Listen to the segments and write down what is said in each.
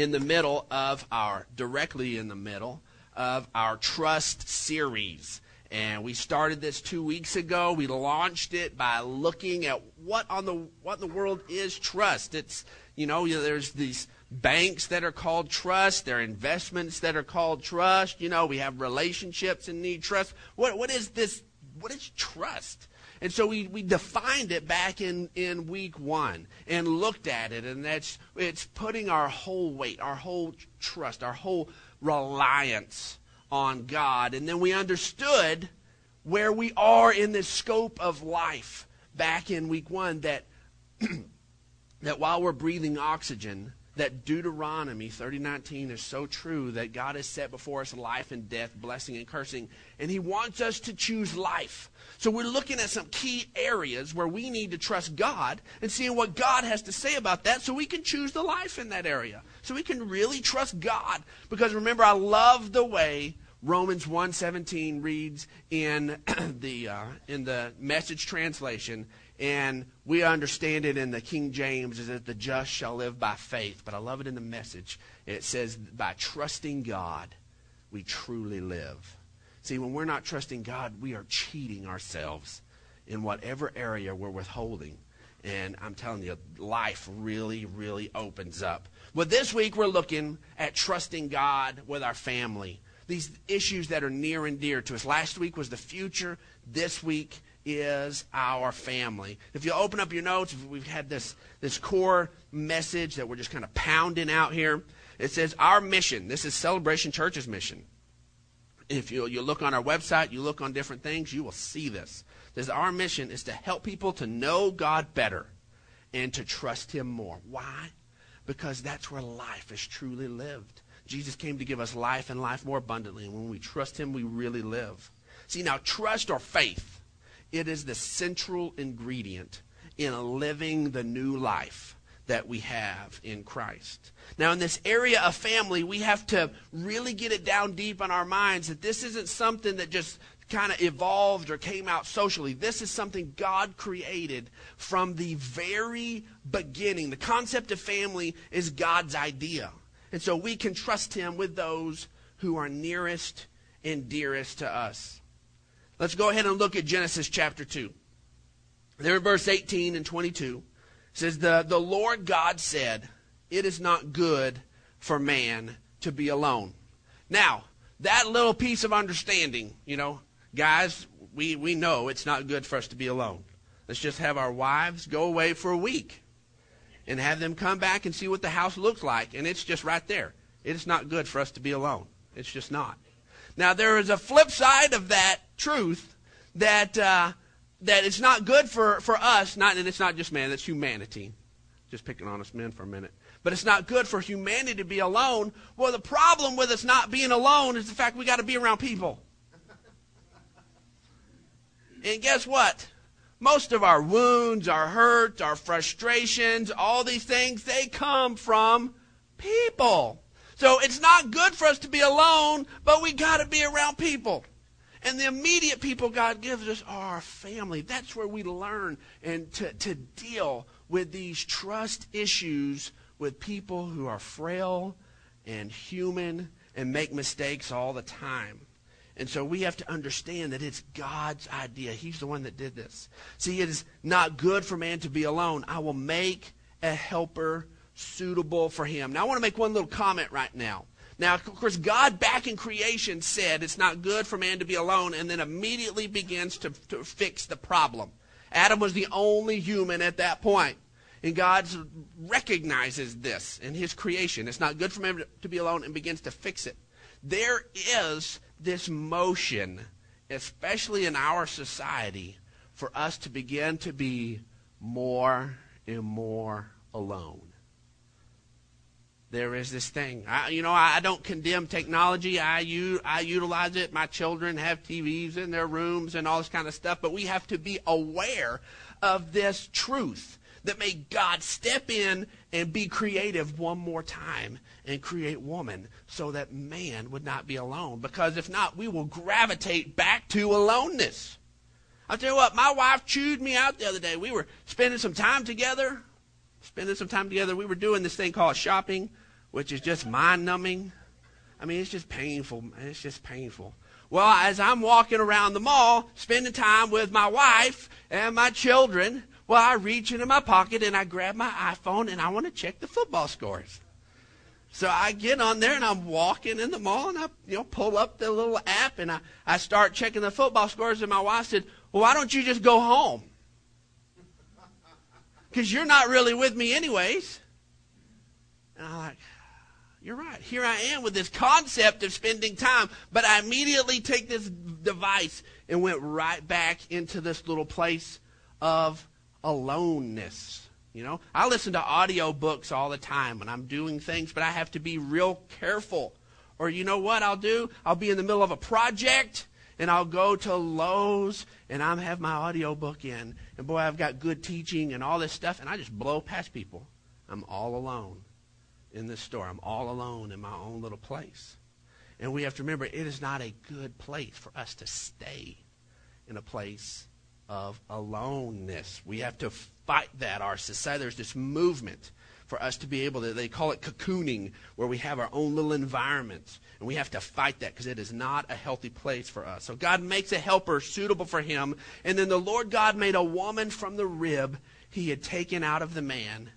in the middle of our, directly in the middle of our trust series. And we started this two weeks ago. We launched it by looking at what on the what in the world is trust. It's you know there's these banks that are called trust. There are investments that are called trust. You know we have relationships and need trust. What what is this? What is trust? And so we, we defined it back in, in week one and looked at it, and that's it's putting our whole weight, our whole trust, our whole reliance on God. And then we understood where we are in this scope of life back in week one that that while we're breathing oxygen, that Deuteronomy 30:19 is so true that God has set before us life and death, blessing and cursing, and he wants us to choose life. So we're looking at some key areas where we need to trust God and seeing what God has to say about that so we can choose the life in that area. So we can really trust God. Because remember, I love the way Romans 1:17 reads in the uh, in the message translation and we understand it in the King James is that the just shall live by faith, but I love it in the message. It says by trusting God we truly live. See, when we're not trusting God, we are cheating ourselves in whatever area we're withholding. And I'm telling you, life really, really opens up. Well, this week we're looking at trusting God with our family. These issues that are near and dear to us. Last week was the future. This week is our family. If you open up your notes, we've had this, this core message that we're just kind of pounding out here. It says, Our mission. This is Celebration Church's mission if you, you look on our website, you look on different things, you will see this. This our mission is to help people to know God better and to trust Him more. Why? Because that's where life is truly lived. Jesus came to give us life and life more abundantly. And when we trust Him, we really live. See, now, trust or faith, it is the central ingredient in living the new life that we have in Christ. Now, in this area of family, we have to really get it down deep in our minds that this isn't something that just kind of evolved or came out socially. This is something God created from the very beginning. The concept of family is God's idea. And so we can trust Him with those who are nearest and dearest to us. Let's go ahead and look at Genesis chapter 2. There in verse 18 and 22 says the, the Lord God said, It is not good for man to be alone. Now, that little piece of understanding, you know, guys, we, we know it's not good for us to be alone. Let's just have our wives go away for a week and have them come back and see what the house looks like. And it's just right there. It is not good for us to be alone. It's just not. Now, there is a flip side of that truth that uh, that it's not good for, for us, not, and it's not just man, it's humanity. Just picking on us men for a minute. But it's not good for humanity to be alone. Well, the problem with us not being alone is the fact we got to be around people. and guess what? Most of our wounds, our hurts, our frustrations, all these things, they come from people. So it's not good for us to be alone, but we got to be around people. And the immediate people God gives us are our family. That's where we learn and to, to deal with these trust issues with people who are frail and human and make mistakes all the time. And so we have to understand that it's God's idea. He's the one that did this. See, it is not good for man to be alone. I will make a helper suitable for him. Now, I want to make one little comment right now. Now, of course, God back in creation said it's not good for man to be alone and then immediately begins to, to fix the problem. Adam was the only human at that point. And God recognizes this in his creation. It's not good for man to be alone and begins to fix it. There is this motion, especially in our society, for us to begin to be more and more alone there is this thing. I, you know, I, don't condemn technology. I, u- I utilize it. My children have TVs in their rooms and all this kind of stuff. But we have to be aware of this truth that may God step in and be creative one more time and create woman so that man would not be alone. Because if not, we will gravitate back to aloneness. I'll tell you what, my wife chewed me out the other day. We were spending some time together, spending some time together. We were doing this thing called shopping which is just mind numbing. I mean, it's just painful. It's just painful. Well, as I'm walking around the mall, spending time with my wife and my children, well, I reach into my pocket and I grab my iPhone and I want to check the football scores. So I get on there and I'm walking in the mall and I you know pull up the little app and I, I start checking the football scores and my wife said, Well, why don't you just go home? Because you're not really with me anyways. And I'm like, you're right. Here I am with this concept of spending time, but I immediately take this device and went right back into this little place of aloneness. You know, I listen to audio books all the time when I'm doing things, but I have to be real careful. Or you know what I'll do? I'll be in the middle of a project and I'll go to Lowe's and I'll have my audio book in. And boy, I've got good teaching and all this stuff, and I just blow past people. I'm all alone in this store. I'm all alone in my own little place. And we have to remember it is not a good place for us to stay in a place of aloneness. We have to fight that. Our society, there's this movement for us to be able to, they call it cocooning, where we have our own little environment. And we have to fight that because it is not a healthy place for us. So God makes a helper suitable for him. And then the Lord God made a woman from the rib he had taken out of the man,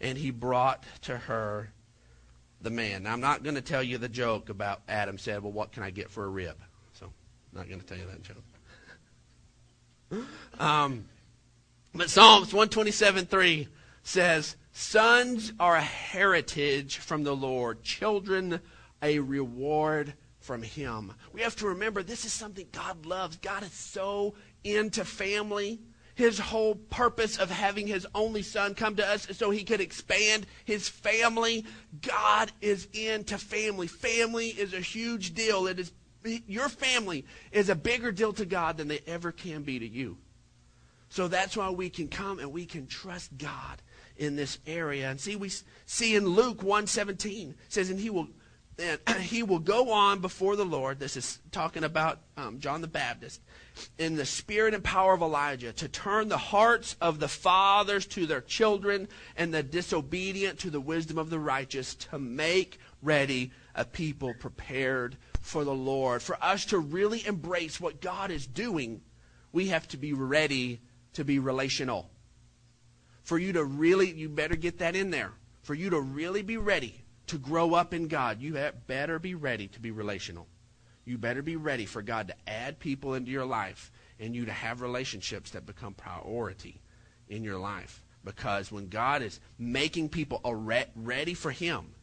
and he brought to her the man. Now, I'm not going to tell you the joke about Adam said, Well, what can I get for a rib? So, I'm not going to tell you that joke. um, but Psalms 127 3 says, Sons are a heritage from the Lord, children a reward from Him. We have to remember this is something God loves. God is so into family. His whole purpose of having his only son come to us so he could expand his family. God is into family. Family is a huge deal. It is your family is a bigger deal to God than they ever can be to you. So that's why we can come and we can trust God in this area. And see, we see in Luke 117 says, and he will and he will go on before the Lord. This is talking about um, John the Baptist in the spirit and power of Elijah to turn the hearts of the fathers to their children and the disobedient to the wisdom of the righteous to make ready a people prepared for the Lord. For us to really embrace what God is doing, we have to be ready to be relational. For you to really, you better get that in there. For you to really be ready to grow up in God, you better be ready to be relational. You better be ready for God to add people into your life and you to have relationships that become priority in your life. Because when God is making people ready for Him,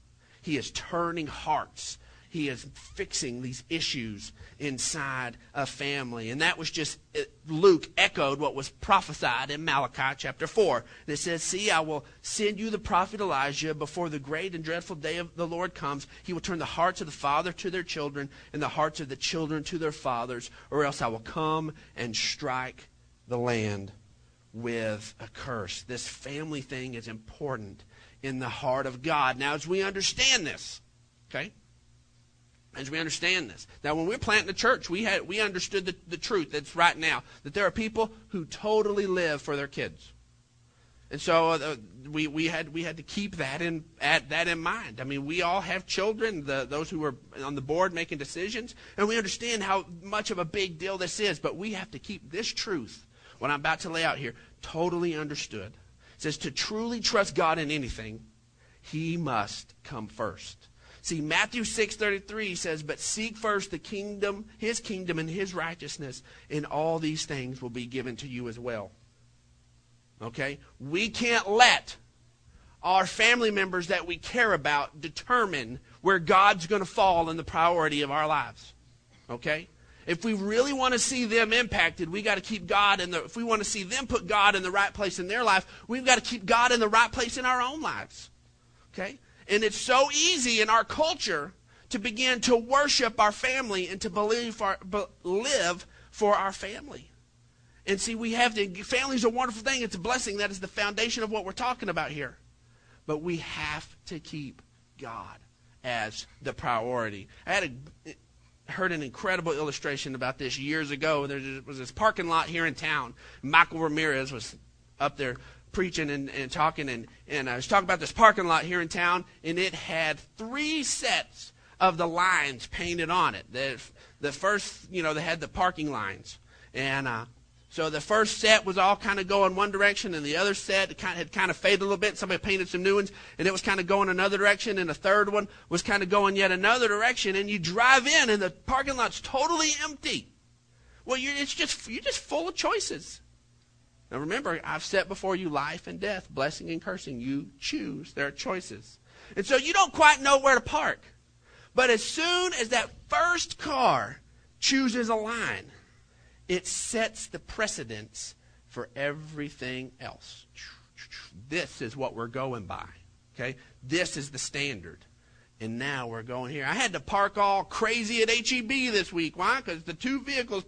He is turning hearts he is fixing these issues inside a family. And that was just, Luke echoed what was prophesied in Malachi chapter 4. And it says, See, I will send you the prophet Elijah before the great and dreadful day of the Lord comes. He will turn the hearts of the father to their children and the hearts of the children to their fathers, or else I will come and strike the land with a curse. This family thing is important in the heart of God. Now, as we understand this, okay? As we understand this. Now, when we we're planting the church, we had we understood the, the truth that's right now that there are people who totally live for their kids, and so uh, we we had we had to keep that in at that in mind. I mean, we all have children, the, those who are on the board making decisions, and we understand how much of a big deal this is. But we have to keep this truth, what I'm about to lay out here, totally understood. It says to truly trust God in anything, He must come first. See, Matthew 6:33 says, "But seek first the kingdom, his kingdom and his righteousness, and all these things will be given to you as well." Okay? We can't let our family members that we care about determine where God's going to fall in the priority of our lives. Okay? If we really want to see them impacted, we got to keep God in the if we want to see them put God in the right place in their life, we've got to keep God in the right place in our own lives. Okay? And it's so easy in our culture to begin to worship our family and to believe live for our family. And see, we have the family's a wonderful thing. It's a blessing. That is the foundation of what we're talking about here. But we have to keep God as the priority. I had a, heard an incredible illustration about this years ago. There was this parking lot here in town. Michael Ramirez was up there preaching and, and talking, and, and I was talking about this parking lot here in town, and it had three sets of the lines painted on it. The, the first, you know, they had the parking lines. And uh, so the first set was all kind of going one direction, and the other set kind of, had kind of faded a little bit. Somebody painted some new ones, and it was kind of going another direction, and the third one was kind of going yet another direction. And you drive in, and the parking lot's totally empty. Well, you're, it's just, you're just full of choices. Now remember, I've set before you life and death, blessing and cursing. You choose. There are choices. And so you don't quite know where to park. But as soon as that first car chooses a line, it sets the precedence for everything else. This is what we're going by. Okay? This is the standard. And now we're going here. I had to park all crazy at HEB this week. Why? Because the two vehicles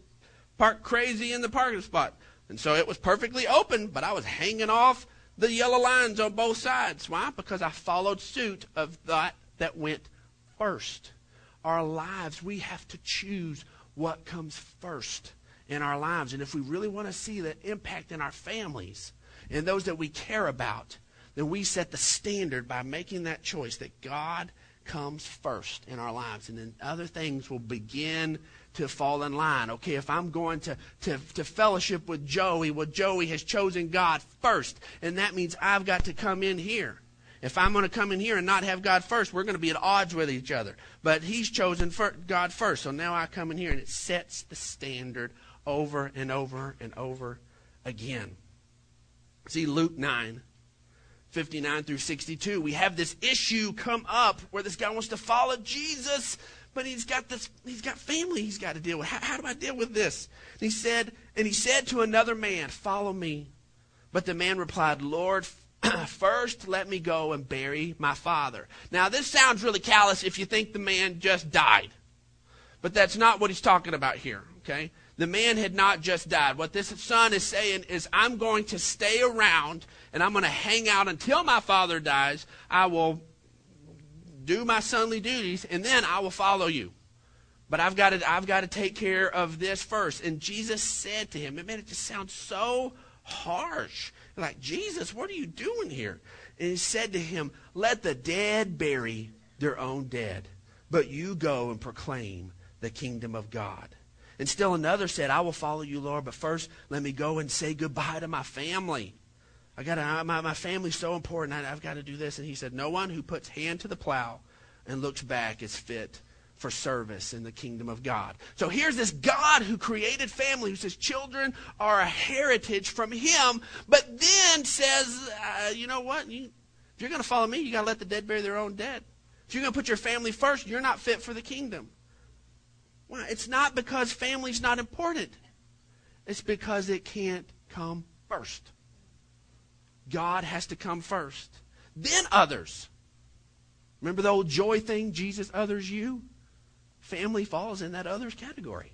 parked crazy in the parking spot. And so it was perfectly open, but I was hanging off the yellow lines on both sides. Why? Because I followed suit of that that went first. Our lives, we have to choose what comes first in our lives. And if we really want to see the impact in our families and those that we care about, then we set the standard by making that choice that God comes first in our lives. And then other things will begin to fall in line. Okay, if I'm going to, to, to fellowship with Joey, well, Joey has chosen God first. And that means I've got to come in here. If I'm going to come in here and not have God first, we're going to be at odds with each other. But he's chosen God first. So now I come in here and it sets the standard over and over and over again. See Luke 9, 59 through 62. We have this issue come up where this guy wants to follow Jesus, but he's got this he's got family he's got to deal with. How, how do I deal with this? And he said, and he said to another man, Follow me. But the man replied, Lord, first let me go and bury my father. Now this sounds really callous if you think the man just died. But that's not what he's talking about here, okay? the man had not just died. What this son is saying is, I'm going to stay around and I'm going to hang out until my father dies. I will do my sonly duties and then I will follow you. But I've got to, I've got to take care of this first. And Jesus said to him, man, it just sounds so harsh. Like, Jesus, what are you doing here? And he said to him, Let the dead bury their own dead, but you go and proclaim the kingdom of God. And still another said, I will follow you, Lord, but first let me go and say goodbye to my family. I got my, my family's so important. I, I've got to do this. And he said, No one who puts hand to the plow and looks back is fit for service in the kingdom of God. So here's this God who created family, who says children are a heritage from him, but then says, uh, you know what? You, if you're going to follow me, you got to let the dead bury their own dead. If you're going to put your family first, you're not fit for the kingdom. It's not because family's not important. It's because it can't come first. God has to come first. Then others. Remember the old joy thing, Jesus others you? Family falls in that others category.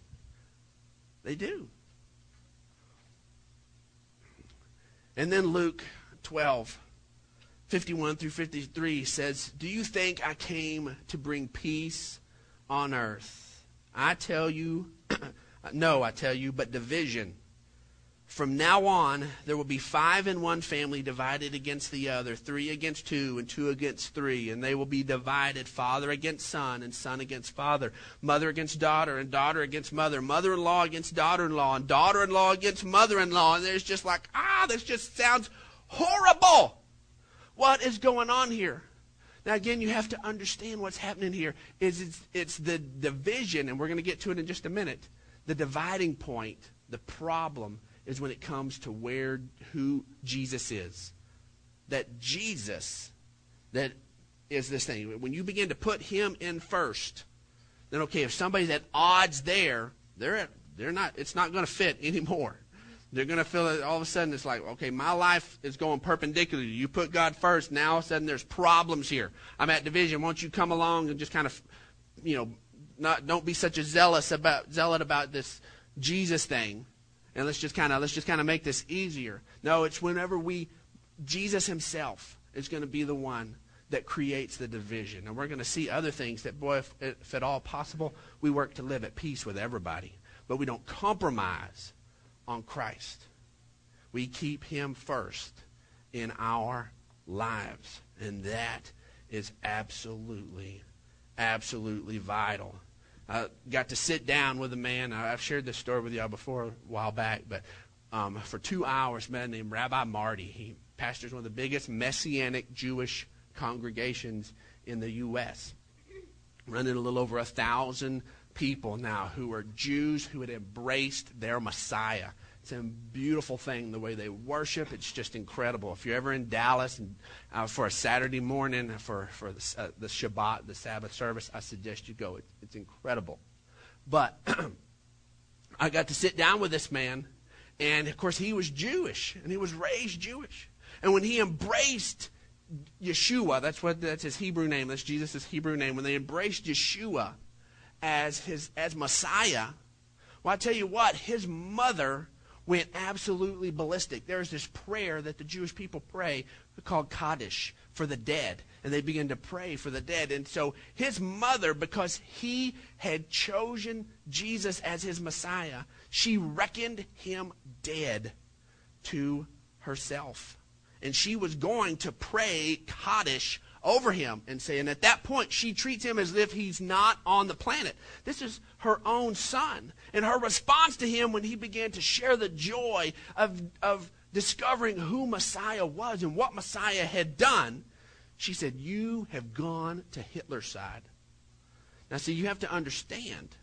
They do. And then Luke 12, 51 through 53 says, Do you think I came to bring peace on earth? I tell you, no, I tell you, but division. From now on, there will be five in one family divided against the other, three against two, and two against three. And they will be divided father against son, and son against father, mother against daughter, and daughter against mother, mother in law against daughter in law, and daughter in law against mother in law. And there's just like, ah, this just sounds horrible. What is going on here? Now, again, you have to understand what's happening here. Is it's, it's the division, and we're going to get to it in just a minute. The dividing point, the problem, is when it comes to where who Jesus is. That Jesus, that is this thing. When you begin to put him in first, then okay, if somebody's at odds there, they're at, they're not. It's not going to fit anymore. They're going to feel it all of a sudden. It's like, okay, my life is going perpendicular. You put God first. Now all of a sudden there's problems here. I'm at division. Won't you come along and just kind of, you know, not don't be such a zealous about zealot about this Jesus thing, and let's just kind of let's just kind of make this easier. No, it's whenever we, Jesus Himself is going to be the one that creates the division, and we're going to see other things that, boy, if, if at all possible, we work to live at peace with everybody, but we don't compromise on Christ. We keep him first in our lives. And that is absolutely, absolutely vital. I got to sit down with a man. I've shared this story with y'all before a while back, but um, for two hours, a man named Rabbi Marty. He pastors one of the biggest Messianic Jewish congregations in the U.S., running a little over a thousand people now who are Jews who had embraced their Messiah. It's a beautiful thing the way they worship. It's just incredible. If you're ever in Dallas and, uh, for a Saturday morning for for the, uh, the Shabbat, the Sabbath service, I suggest you go. It, it's incredible. But I got to sit down with this man, and of course he was Jewish and he was raised Jewish. And when he embraced Yeshua, that's what that's his Hebrew name. That's Jesus' Hebrew name. When they embraced Yeshua as his as Messiah, well, I tell you what, his mother went absolutely ballistic. There's this prayer that the Jewish people pray called Kaddish for the dead. And they begin to pray for the dead. And so his mother, because he had chosen Jesus as his Messiah, she reckoned him dead to herself. And she was going to pray Kaddish over him and say, and at that point she treats him as if he's not on the planet. This is her own son. And her response to him when he began to share the joy of, of discovering who Messiah was and what Messiah had done, she said, You have gone to Hitler's side. Now, see, you have to understand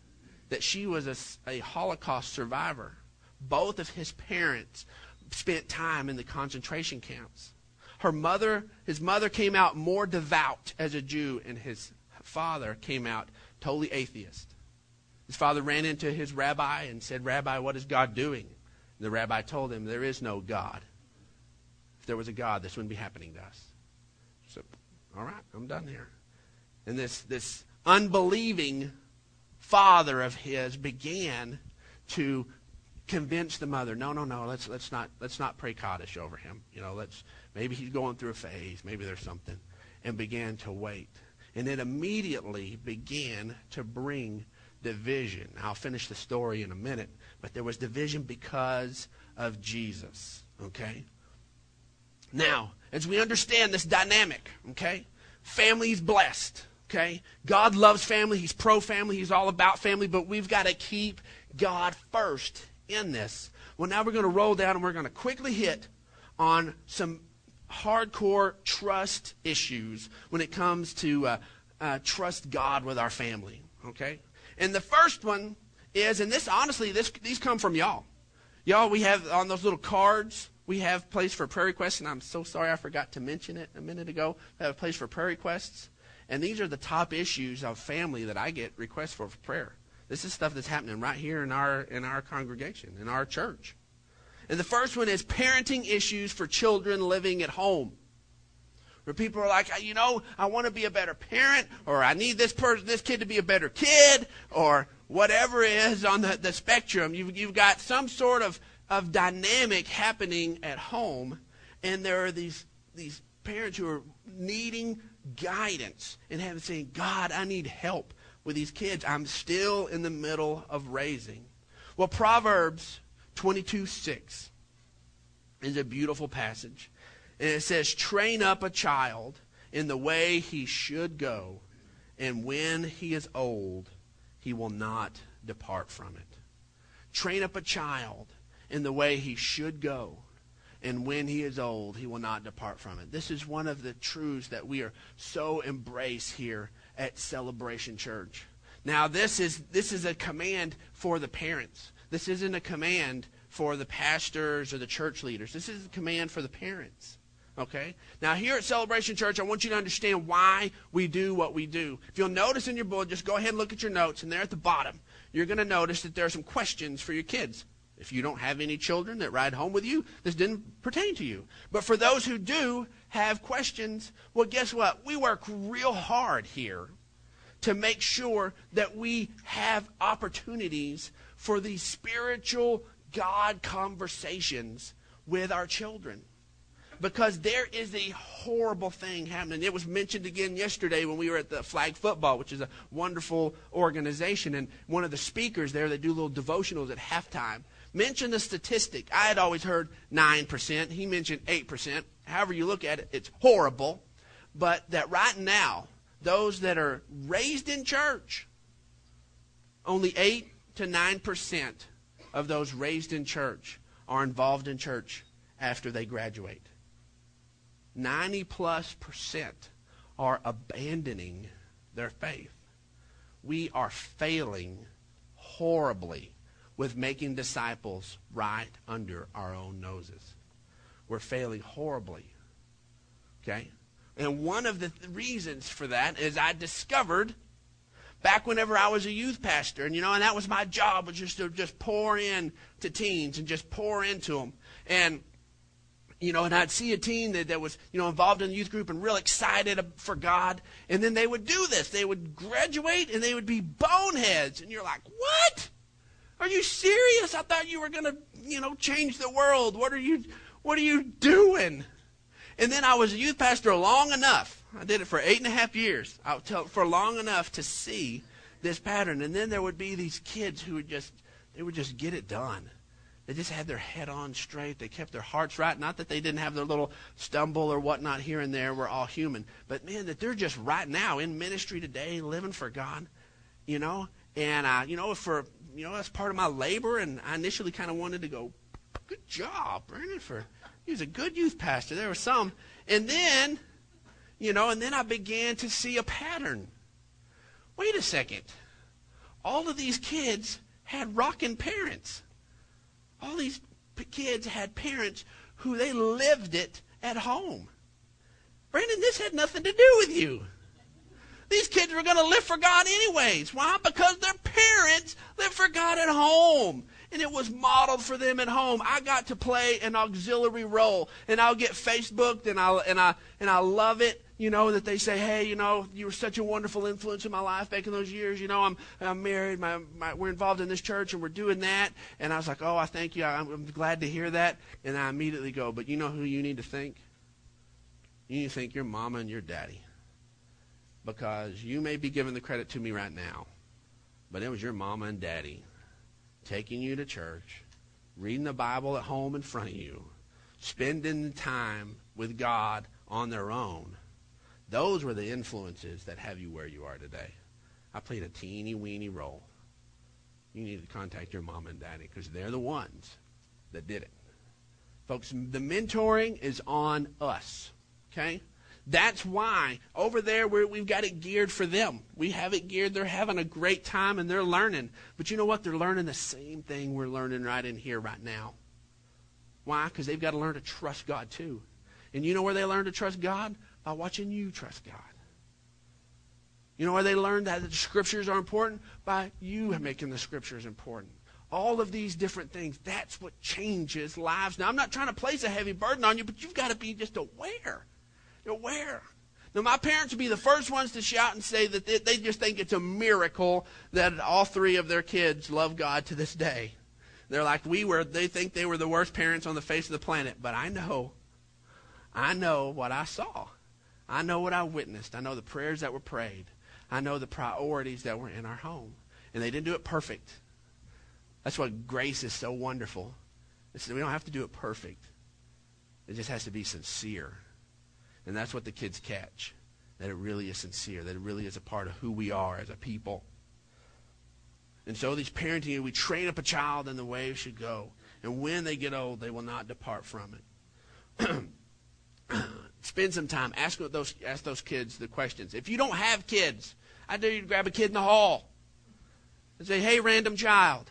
that she was a, a Holocaust survivor. Both of his parents spent time in the concentration camps. Her mother, his mother came out more devout as a Jew, and his father came out totally atheist. His father ran into his rabbi and said, Rabbi, what is God doing? And the rabbi told him, There is no God. If there was a God, this wouldn't be happening to us. So, all right, I'm done here. And this, this unbelieving father of his began to convince the mother, no, no, no, let's let's not let's not pray Kaddish over him. You know, let's maybe he's going through a phase, maybe there's something, and began to wait. And it immediately began to bring division. I'll finish the story in a minute, but there was division because of Jesus. Okay? Now, as we understand this dynamic, okay? Family's blessed. Okay? God loves family. He's pro family. He's all about family, but we've got to keep God first in this. Well, now we're going to roll down and we're going to quickly hit on some hardcore trust issues when it comes to uh, uh, trust God with our family. Okay? And the first one is, and this honestly, this these come from y'all. Y'all, we have on those little cards, we have place for prayer requests, and I'm so sorry I forgot to mention it a minute ago. We have a place for prayer requests. And these are the top issues of family that I get requests for, for prayer. This is stuff that's happening right here in our in our congregation, in our church. And the first one is parenting issues for children living at home. Where people are like, you know, I want to be a better parent, or I need this person, this kid to be a better kid, or whatever it is on the, the spectrum. You've, you've got some sort of, of dynamic happening at home, and there are these, these parents who are needing guidance and having saying, God, I need help with these kids I'm still in the middle of raising. Well, Proverbs 22 6 is a beautiful passage. And it says, Train up a child in the way he should go, and when he is old, he will not depart from it. Train up a child in the way he should go, and when he is old, he will not depart from it. This is one of the truths that we are so embrace here at Celebration Church. Now, this is, this is a command for the parents. This isn't a command for the pastors or the church leaders. This is a command for the parents. Okay? Now, here at Celebration Church, I want you to understand why we do what we do. If you'll notice in your book, just go ahead and look at your notes, and there at the bottom, you're going to notice that there are some questions for your kids. If you don't have any children that ride home with you, this didn't pertain to you. But for those who do have questions, well, guess what? We work real hard here to make sure that we have opportunities for these spiritual God conversations with our children. Because there is a horrible thing happening. It was mentioned again yesterday when we were at the Flag Football, which is a wonderful organization. And one of the speakers there, they do little devotionals at halftime mentioned the statistic. I had always heard 9%. He mentioned 8%. However you look at it, it's horrible. But that right now, those that are raised in church, only 8 to 9% of those raised in church are involved in church after they graduate. 90 plus percent are abandoning their faith. We are failing horribly with making disciples right under our own noses. We're failing horribly. Okay? And one of the th- reasons for that is I discovered back whenever I was a youth pastor, and you know, and that was my job was just to just pour in to teens and just pour into them. And you know, and I'd see a teen that, that was, you know, involved in the youth group and real excited for God, and then they would do this. They would graduate and they would be boneheads, and you're like, what? Are you serious? I thought you were going to, you know, change the world. What are you, what are you doing? And then I was a youth pastor long enough. I did it for eight and a half years. I tell for long enough to see this pattern. And then there would be these kids who would just, they would just get it done. They just had their head on straight. They kept their hearts right. Not that they didn't have their little stumble or whatnot here and there. We're all human. But man, that they're just right now in ministry today, living for God, you know. And, uh, you know, for, you know, that's part of my labor. And I initially kind of wanted to go, good job, Brandon, for, he was a good youth pastor. There were some. And then, you know, and then I began to see a pattern. Wait a second. All of these kids had rocking parents all these kids had parents who they lived it at home. Brandon, this had nothing to do with you. These kids were going to live for God anyways. Why? Because their parents lived for God at home. And it was modeled for them at home. I got to play an auxiliary role. And I'll get Facebooked and I and I and I love it you know, that they say, hey, you know, you were such a wonderful influence in my life back in those years. You know, I'm, I'm married. My, my, we're involved in this church and we're doing that. And I was like, oh, I thank you. I'm, I'm glad to hear that. And I immediately go, but you know who you need to thank? You need to think your mama and your daddy. Because you may be giving the credit to me right now, but it was your mama and daddy taking you to church, reading the Bible at home in front of you, spending the time with God on their own those were the influences that have you where you are today. I played a teeny weeny role. You need to contact your mom and daddy because they're the ones that did it. Folks, the mentoring is on us. Okay? That's why over there we've got it geared for them. We have it geared. They're having a great time and they're learning. But you know what? They're learning the same thing we're learning right in here, right now. Why? Because they've got to learn to trust God too. And you know where they learn to trust God? by watching you trust God. You know where they learn that the scriptures are important? By you making the scriptures important. All of these different things, that's what changes lives. Now, I'm not trying to place a heavy burden on you, but you've got to be just aware. Aware. Now, my parents would be the first ones to shout and say that they, they just think it's a miracle that all three of their kids love God to this day. They're like we were, they think they were the worst parents on the face of the planet. But I know, I know what I saw. I know what I witnessed. I know the prayers that were prayed. I know the priorities that were in our home. And they didn't do it perfect. That's what grace is so wonderful. It's, we don't have to do it perfect. It just has to be sincere. And that's what the kids catch. That it really is sincere. That it really is a part of who we are as a people. And so these parenting, we train up a child in the way it should go. And when they get old, they will not depart from it. spend some time. Ask those ask those kids the questions. If you don't have kids, I dare you to grab a kid in the hall and say, "Hey, random child,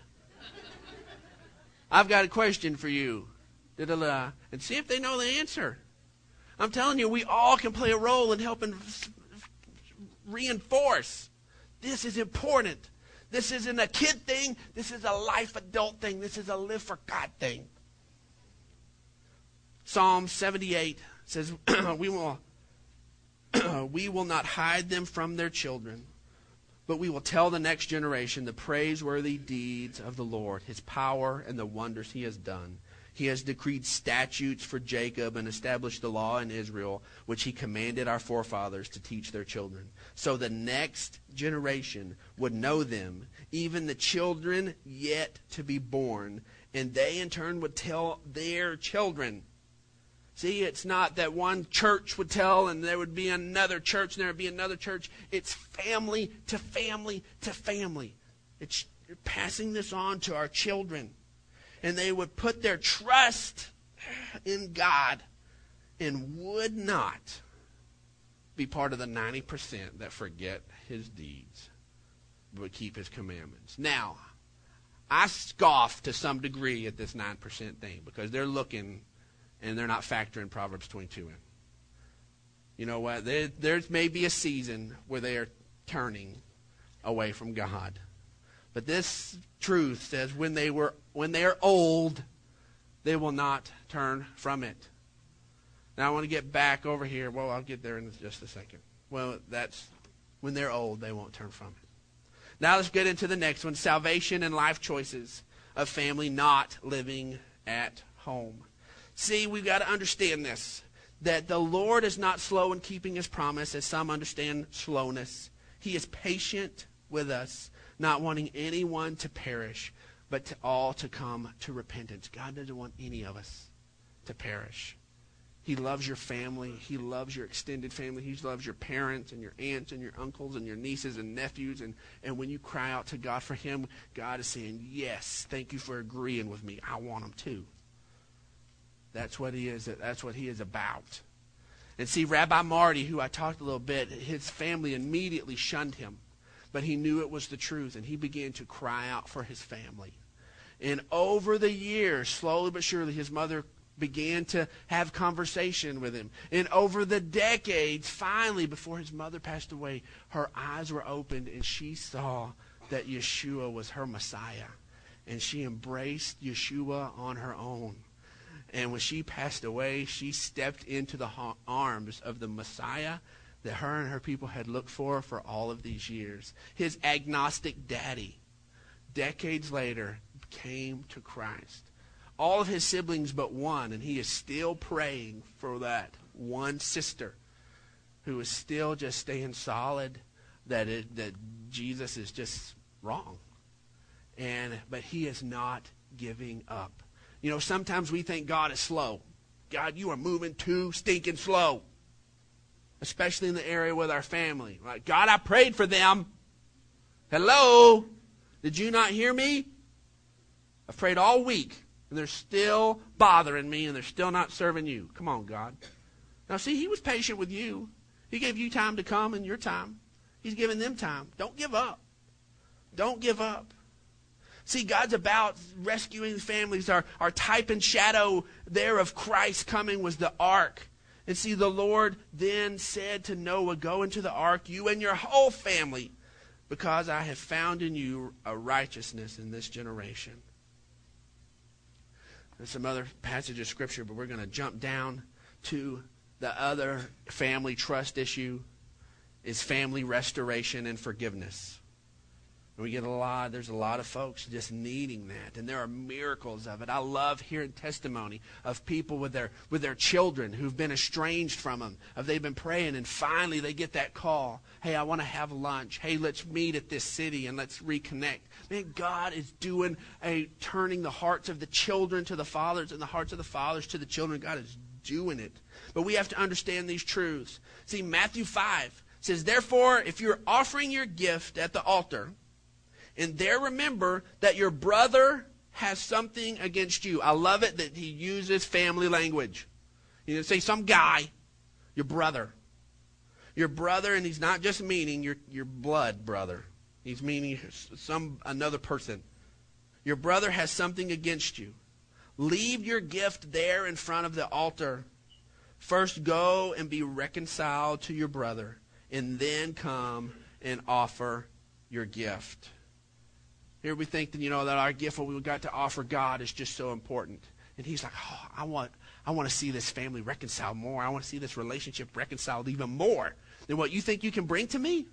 I've got a question for you," and see if they know the answer. I'm telling you, we all can play a role in helping reinforce. This is important. This isn't a kid thing. This is a life adult thing. This is a live for God thing. Psalm 78 says, we will we will not hide them from their children, but we will tell the next generation the praiseworthy deeds of the Lord, his power and the wonders he has done. He has decreed statutes for Jacob and established the law in Israel, which he commanded our forefathers to teach their children. So the next generation would know them, even the children yet to be born, and they in turn would tell their children. See, it's not that one church would tell and there would be another church and there would be another church. It's family to family to family. It's passing this on to our children and they would put their trust in God and would not be part of the 90% that forget his deeds but keep his commandments. Now, I scoff to some degree at this 9% thing because they're looking and they're not factoring Proverbs 22 in. You know what? There, there may be a season where they are turning away from God. But this truth says when they were when they are old, they will not turn from it. Now I want to get back over here. Well, I'll get there in just a second. Well, that's when they're old, they won't turn from it. Now let's get into the next one salvation and life choices of family not living at home. See, we've got to understand this that the Lord is not slow in keeping his promise, as some understand slowness. He is patient with us, not wanting anyone to perish, but to all to come to repentance. God doesn't want any of us to perish. He loves your family. He loves your extended family. He loves your parents and your aunts and your uncles and your nieces and nephews. And, and when you cry out to God for him, God is saying, Yes, thank you for agreeing with me. I want him too. That's what he is. That's what he is about. And see, Rabbi Marty, who I talked a little bit, his family immediately shunned him. But he knew it was the truth, and he began to cry out for his family. And over the years, slowly but surely, his mother began to have conversation with him. And over the decades, finally, before his mother passed away, her eyes were opened and she saw that Yeshua was her Messiah. And she embraced Yeshua on her own. And when she passed away, she stepped into the arms of the Messiah that her and her people had looked for for all of these years. His agnostic daddy, decades later, came to Christ. All of his siblings but one, and he is still praying for that one sister who is still just staying solid that it, that Jesus is just wrong. And but he is not giving up. You know, sometimes we think God is slow. God, you are moving too stinking slow especially in the area with our family. Right? God, I prayed for them. Hello? Did you not hear me? I prayed all week, and they're still bothering me, and they're still not serving you. Come on, God. Now, see, He was patient with you. He gave you time to come and your time. He's giving them time. Don't give up. Don't give up. See, God's about rescuing families. Our, our type and shadow there of Christ coming was the ark. And see, the Lord then said to Noah, Go into the ark, you and your whole family, because I have found in you a righteousness in this generation. There's some other passage of Scripture, but we're going to jump down to the other family trust issue is family restoration and forgiveness. We get a lot, there's a lot of folks just needing that. And there are miracles of it. I love hearing testimony of people with their, with their children who've been estranged from them. Of they've been praying and finally they get that call. Hey, I want to have lunch. Hey, let's meet at this city and let's reconnect. Man, God is doing a turning the hearts of the children to the fathers and the hearts of the fathers to the children. God is doing it. But we have to understand these truths. See, Matthew 5 says, Therefore, if you're offering your gift at the altar, and there remember that your brother has something against you. I love it that he uses family language. You know, say some guy, your brother. Your brother, and he's not just meaning your, your blood brother. He's meaning some another person. Your brother has something against you. Leave your gift there in front of the altar. First go and be reconciled to your brother, and then come and offer your gift. Here we think that, you know, that our gift, what we've got to offer God is just so important. And he's like, oh, I want, I want to see this family reconciled more. I want to see this relationship reconciled even more than what you think you can bring to me.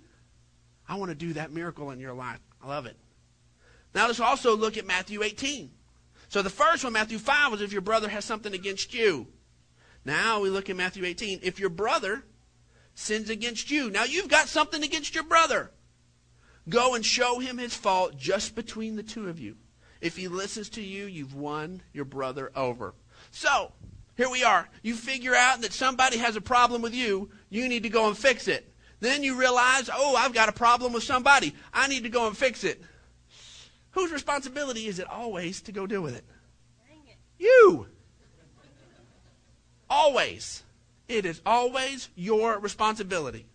I want to do that miracle in your life. I love it. Now let's also look at Matthew 18. So the first one, Matthew 5, was if your brother has something against you. Now we look at Matthew 18. If your brother sins against you, now you've got something against your brother. Go and show him his fault just between the two of you. If he listens to you, you've won your brother over. So, here we are. You figure out that somebody has a problem with you. You need to go and fix it. Then you realize, oh, I've got a problem with somebody. I need to go and fix it. Whose responsibility is it always to go deal with it? it. You. Always. It is always your responsibility.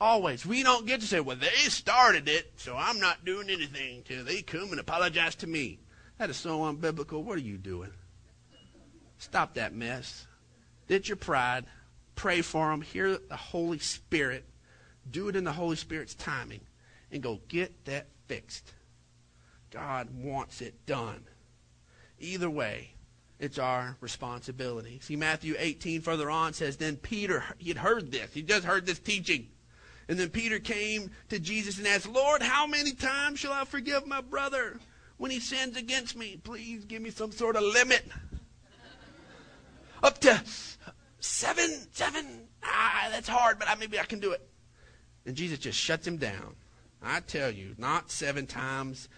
Always. We don't get to say, well, they started it, so I'm not doing anything till they come and apologize to me. That is so unbiblical. What are you doing? Stop that mess. Ditch your pride. Pray for them. Hear the Holy Spirit. Do it in the Holy Spirit's timing. And go get that fixed. God wants it done. Either way, it's our responsibility. See, Matthew 18 further on says, Then Peter, he had heard this. He just heard this teaching. And then Peter came to Jesus and asked, Lord, how many times shall I forgive my brother when he sins against me? Please give me some sort of limit. Up to seven, seven. Ah, that's hard, but maybe I can do it. And Jesus just shuts him down. I tell you, not seven times,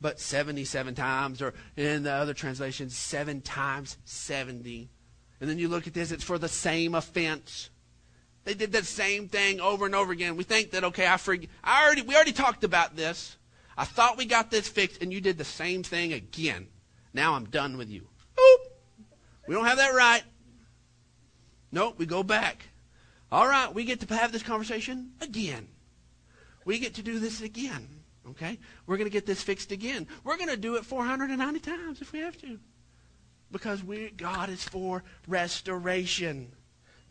but 77 times, or in the other translations, seven times 70. And then you look at this, it's for the same offense. They did that same thing over and over again. We think that okay, I forget. I already we already talked about this. I thought we got this fixed, and you did the same thing again. Now I'm done with you. Oop. We don't have that right. Nope, we go back. All right, we get to have this conversation again. We get to do this again. Okay? We're going to get this fixed again. We're going to do it 490 times if we have to. Because we God is for restoration.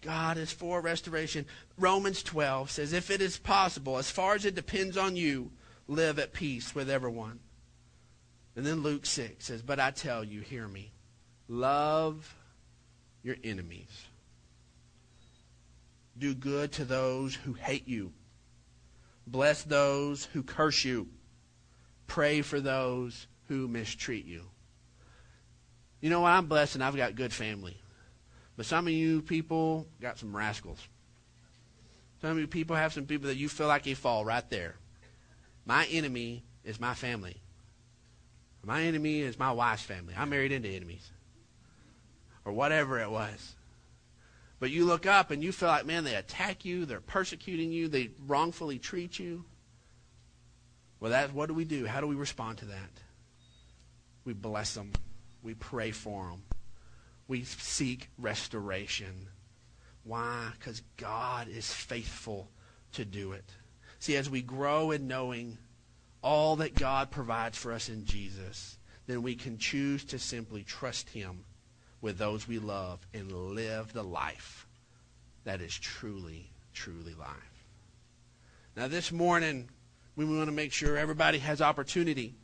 God is for restoration. Romans 12 says, If it is possible, as far as it depends on you, live at peace with everyone. And then Luke 6 says, But I tell you, hear me, love your enemies. Do good to those who hate you. Bless those who curse you. Pray for those who mistreat you. You know what? I'm blessed and I've got good family. But some of you people got some rascals. Some of you people have some people that you feel like you fall right there. My enemy is my family. My enemy is my wife's family. I married into enemies. Or whatever it was. But you look up and you feel like, man, they attack you, they're persecuting you, they wrongfully treat you. Well, that's what do we do? How do we respond to that? We bless them. We pray for them we seek restoration. Why? Because God is faithful to do it. See, as we grow in knowing all that God provides for us in Jesus, then we can choose to simply trust Him with those we love and live the life that is truly, truly life. Now, this morning, we want to make sure everybody has opportunity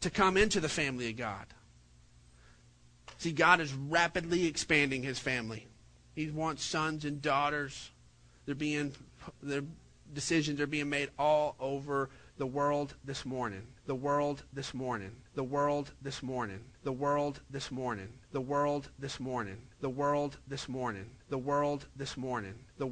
to come into the family of God. See, God is rapidly expanding his family. He wants sons and daughters. They're being, their decisions are being made all over the world this morning. The world this morning. The world this morning. The world this morning. The world this morning. The world this morning. The world this morning. The